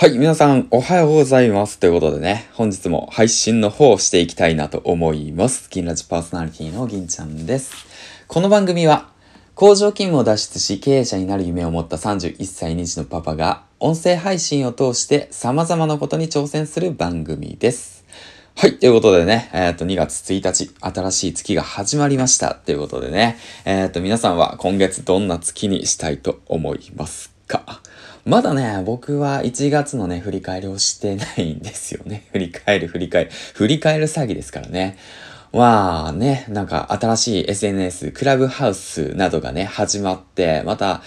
はい、皆さんおはようございます。ということでね、本日も配信の方をしていきたいなと思います。銀ラジパーソナリティの銀ちゃんです。この番組は、工場勤務を脱出し経営者になる夢を持った31歳2児のパパが、音声配信を通して様々なことに挑戦する番組です。はい。ということでね、えっ、ー、と、2月1日、新しい月が始まりました。ということでね、えっ、ー、と、皆さんは今月どんな月にしたいと思いますか？まだね、僕は1月のね、振り返りをしてないんですよね。振り返る、振り返る。振り返る詐欺ですからね。まあね、なんか新しい SNS、クラブハウスなどがね、始まって、また、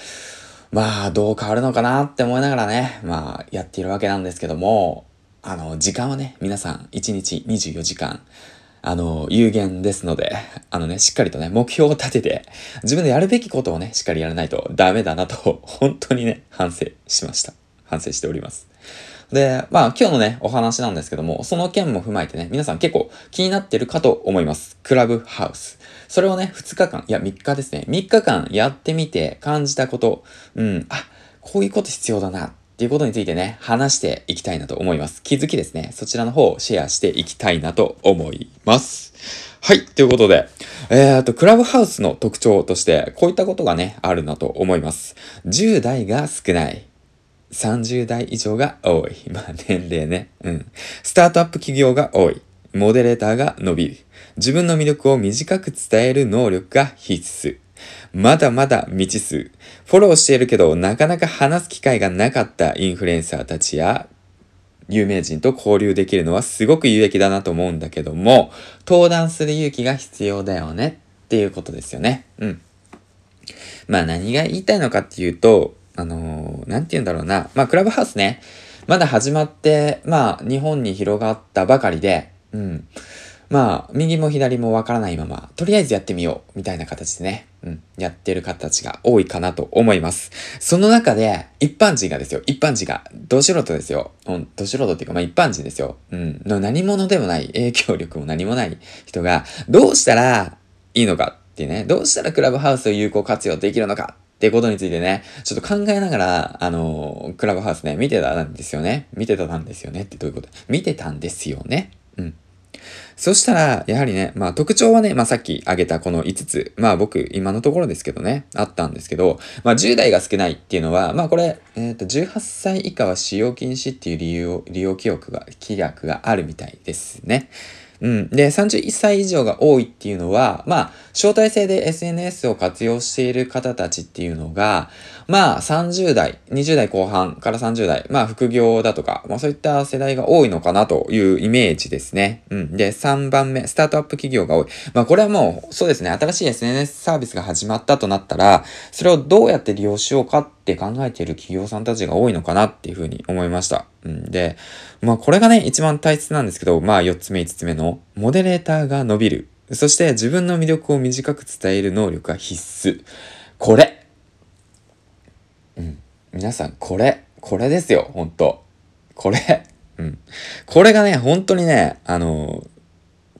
まあどう変わるのかなって思いながらね、まあやっているわけなんですけども、あの、時間はね、皆さん1日24時間、あの、有限ですので、あのね、しっかりとね、目標を立てて、自分でやるべきことをね、しっかりやらないとダメだなと、本当にね、反省しました。反省しております。で、まあ今日のね、お話なんですけども、その件も踏まえてね、皆さん結構気になってるかと思います。クラブハウス。それをね、2日間、いや3日ですね、3日間やってみて感じたこと、うん、あ、こういうこと必要だなっていうことについてね、話していきたいなと思います。気づきですね。そちらの方をシェアしていきたいなと思います。はい。ということで、えっと、クラブハウスの特徴として、こういったことがね、あるなと思います。10代が少ない。30代以上が多い。まあ、年齢ね。うん。スタートアップ企業が多い。モデレーターが伸びる。自分の魅力を短く伝える能力が必須。まだまだ未知数。フォローしているけど、なかなか話す機会がなかったインフルエンサーたちや、有名人と交流できるのはすごく有益だなと思うんだけども、登壇する勇気が必要だよねっていうことですよね。うん。まあ何が言いたいのかっていうと、あのー、なんて言うんだろうな。まあクラブハウスね、まだ始まって、まあ日本に広がったばかりで、うん。まあ、右も左もわからないまま、とりあえずやってみよう、みたいな形でね、うん、やってる方たちが多いかなと思います。その中で、一般人がですよ、一般人が、ど素人ですよ。うん、ど素人っていうか、まあ一般人ですよ。うん、の何者でもない、影響力も何もない人が、どうしたらいいのかってね、どうしたらクラブハウスを有効活用できるのかってことについてね、ちょっと考えながら、あのー、クラブハウスね、見てたんですよね。見てたんですよねってどういうこと？見てたんですよね。そしたら、やはりね、まあ特徴はね、まあさっき挙げたこの5つ、まあ僕今のところですけどね、あったんですけど、まあ10代が少ないっていうのは、まあこれ、えっ、ー、と18歳以下は使用禁止っていう理由、利用記憶が、規約があるみたいですね。うん。で、31歳以上が多いっていうのは、まあ、招待制で SNS を活用している方たちっていうのが、まあ、30代、20代後半から30代、まあ、副業だとか、まあ、そういった世代が多いのかなというイメージですね。うん。で、3番目、スタートアップ企業が多い。まあ、これはもう、そうですね、新しい SNS サービスが始まったとなったら、それをどうやって利用しようかって考えている企業さんたちが多いのかなっていうふうに思いました。うん。で、まあ、これがね、一番大切なんですけど、まあ、4つ目、5つ目の、モデレーターが伸びる。そして自分の魅力を短く伝える能力が必須。これ。皆さん、これ。これですよ、ほんと。これ。うん。これがね、本当にね、あの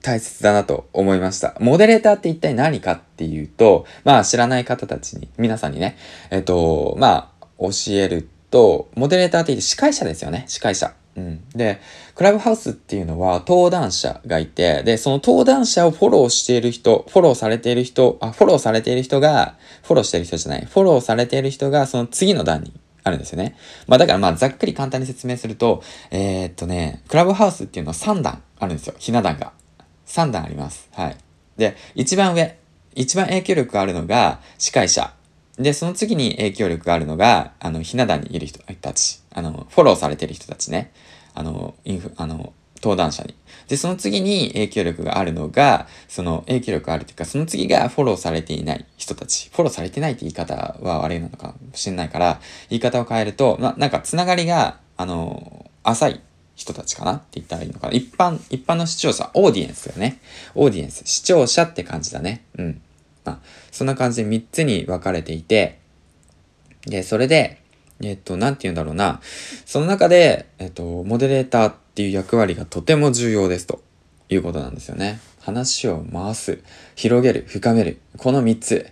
大切だなと思いました。モデレーターって一体何かっていうと、まあ知らない方たちに、皆さんにね、えっと、まあ教えると、モデレーターって言って司会者ですよね、司会者。うん。で、クラブハウスっていうのは登壇者がいて、で、その登壇者をフォローしている人、フォローされている人、あ、フォローされている人が、フォローしてる人じゃない、フォローされている人がその次の段にあるんですよね。まあだからまあざっくり簡単に説明すると、えー、っとね、クラブハウスっていうのは3段あるんですよ。ひな壇が。3段あります。はい。で、一番上、一番影響力があるのが司会者。で、その次に影響力があるのが、あの、ひな壇にいる人たち。あの、フォローされてる人たちね。あの、インフ、あの、登壇者に。で、その次に影響力があるのが、その影響力あるというか、その次がフォローされていない人たち。フォローされてないって言い方は悪いのかもしれないから、言い方を変えると、ま、なんかつながりが、あの、浅い人たちかなって言ったらいいのかな。一般、一般の視聴者、オーディエンスだよね。オーディエンス、視聴者って感じだね。うん。まあ、そんな感じで3つに分かれていて、で、それで、えっと、なんて言うんだろうな。その中で、えっと、モデレーターっっていう役割がとても重要ですということなんですよね。話を回す、広げる、深める。この3つ。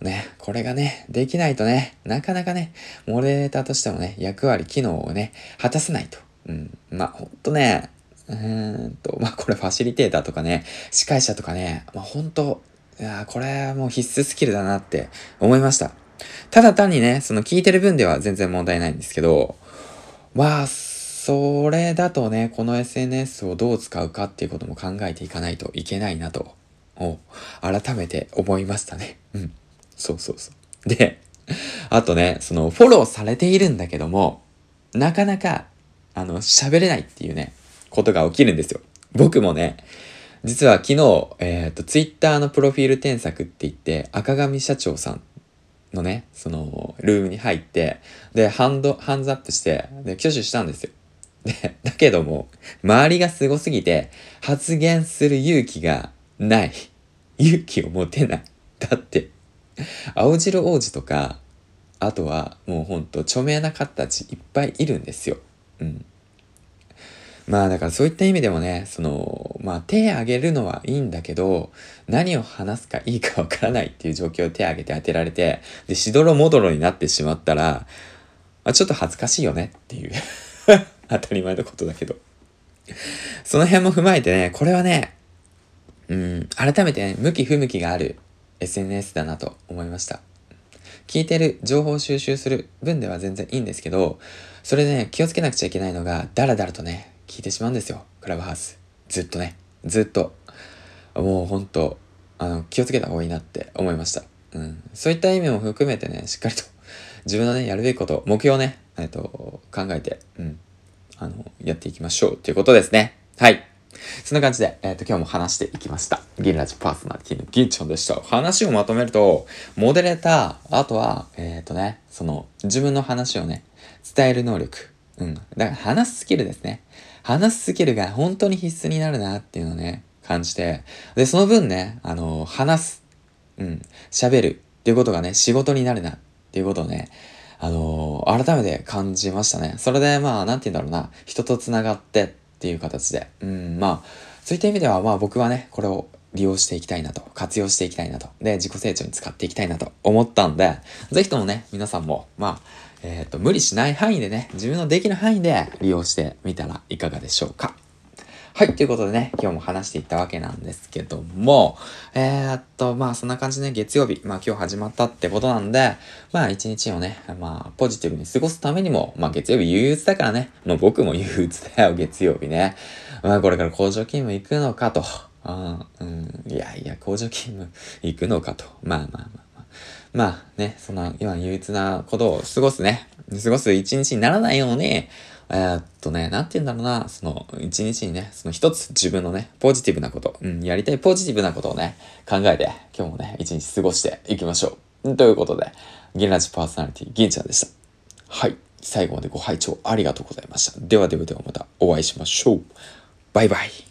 ね、これがね、できないとね、なかなかね、モデレーターとしてもね、役割、機能をね、果たせないと。うん。まあ、ほんとね、うーんと、まあ、これファシリテーターとかね、司会者とかね、まあ、ほんと、いやこれはもう必須スキルだなって思いました。ただ単にね、その聞いてる分では全然問題ないんですけど、まあ、それだとね、この SNS をどう使うかっていうことも考えていかないといけないなと、改めて思いましたね。うん。そうそうそう。で、あとね、そのフォローされているんだけども、なかなか、あの、喋れないっていうね、ことが起きるんですよ。僕もね、実は昨日、えっ、ー、と、ツイッターのプロフィール添削って言って、赤上社長さんのね、その、ルームに入って、で、ハンド、ハンズアップして、で、挙手したんですよ。で、だけども、周りがすごすぎて、発言する勇気がない。勇気を持てない。だって、青汁王子とか、あとはもうほんと著名な方たちいっぱいいるんですよ。うん。まあだからそういった意味でもね、その、まあ手挙げるのはいいんだけど、何を話すかいいかわからないっていう状況を手挙げて当てられて、で、しどろもどろになってしまったら、あ、ちょっと恥ずかしいよねっていう 当たり前のことだけどその辺も踏まえてね、これはね、うん、改めてね、向き不向きがある SNS だなと思いました。聞いてる情報収集する分では全然いいんですけど、それでね、気をつけなくちゃいけないのが、だらだらとね、聞いてしまうんですよ。クラブハウス。ずっとね。ずっと。もうほんと、あの、気をつけた方がいいなって思いました。うん。そういった意味も含めてね、しっかりと自分のね、やるべきこと、目標ね、えっと、考えて、うん。あの、やっていきましょうということですね。はい。そんな感じで、えっ、ー、と、今日も話していきました。銀ラジパーソナリティの銀ちゃんでした。話をまとめると、モデレーター、あとは、えっ、ー、とね、その、自分の話をね、伝える能力。うん。だから話すスキルですね。話すスキルが本当に必須になるなっていうのをね、感じて。で、その分ね、あの、話す。うん。喋るっていうことがね、仕事になるなっていうことをね、あのー、改めて感じましたね。それで、まあ、なんて言うんだろうな、人と繋がってっていう形で、うん、まあ、そういった意味では、まあ僕はね、これを利用していきたいなと、活用していきたいなと、で、自己成長に使っていきたいなと。思ったんで、ぜひともね、皆さんも、まあ、えっ、ー、と、無理しない範囲でね、自分のできる範囲で利用してみたらいかがでしょうか。はい、ということでね、今日も話していったわけなんですけども、えー、っと、まあそんな感じで、ね、月曜日、まあ今日始まったってことなんで、まあ一日をね、まあポジティブに過ごすためにも、まあ月曜日憂鬱だからね、もう僕も憂鬱だよ、月曜日ね。まあこれから工場勤務行くのかと。あうん、いやいや、工場勤務行くのかと。まあまあまあまあ。まあね、その今憂鬱なことを過ごすね、過ごす一日にならないように、えー、っとね、なんて言うんだろうな、その、一日にね、その一つ自分のね、ポジティブなこと、うん、やりたいポジティブなことをね、考えて、今日もね、一日過ごしていきましょう。ということで、銀ラジパーソナリティ、銀ちゃんでした。はい。最後までご拝聴ありがとうございました。ではではではまたお会いしましょう。バイバイ。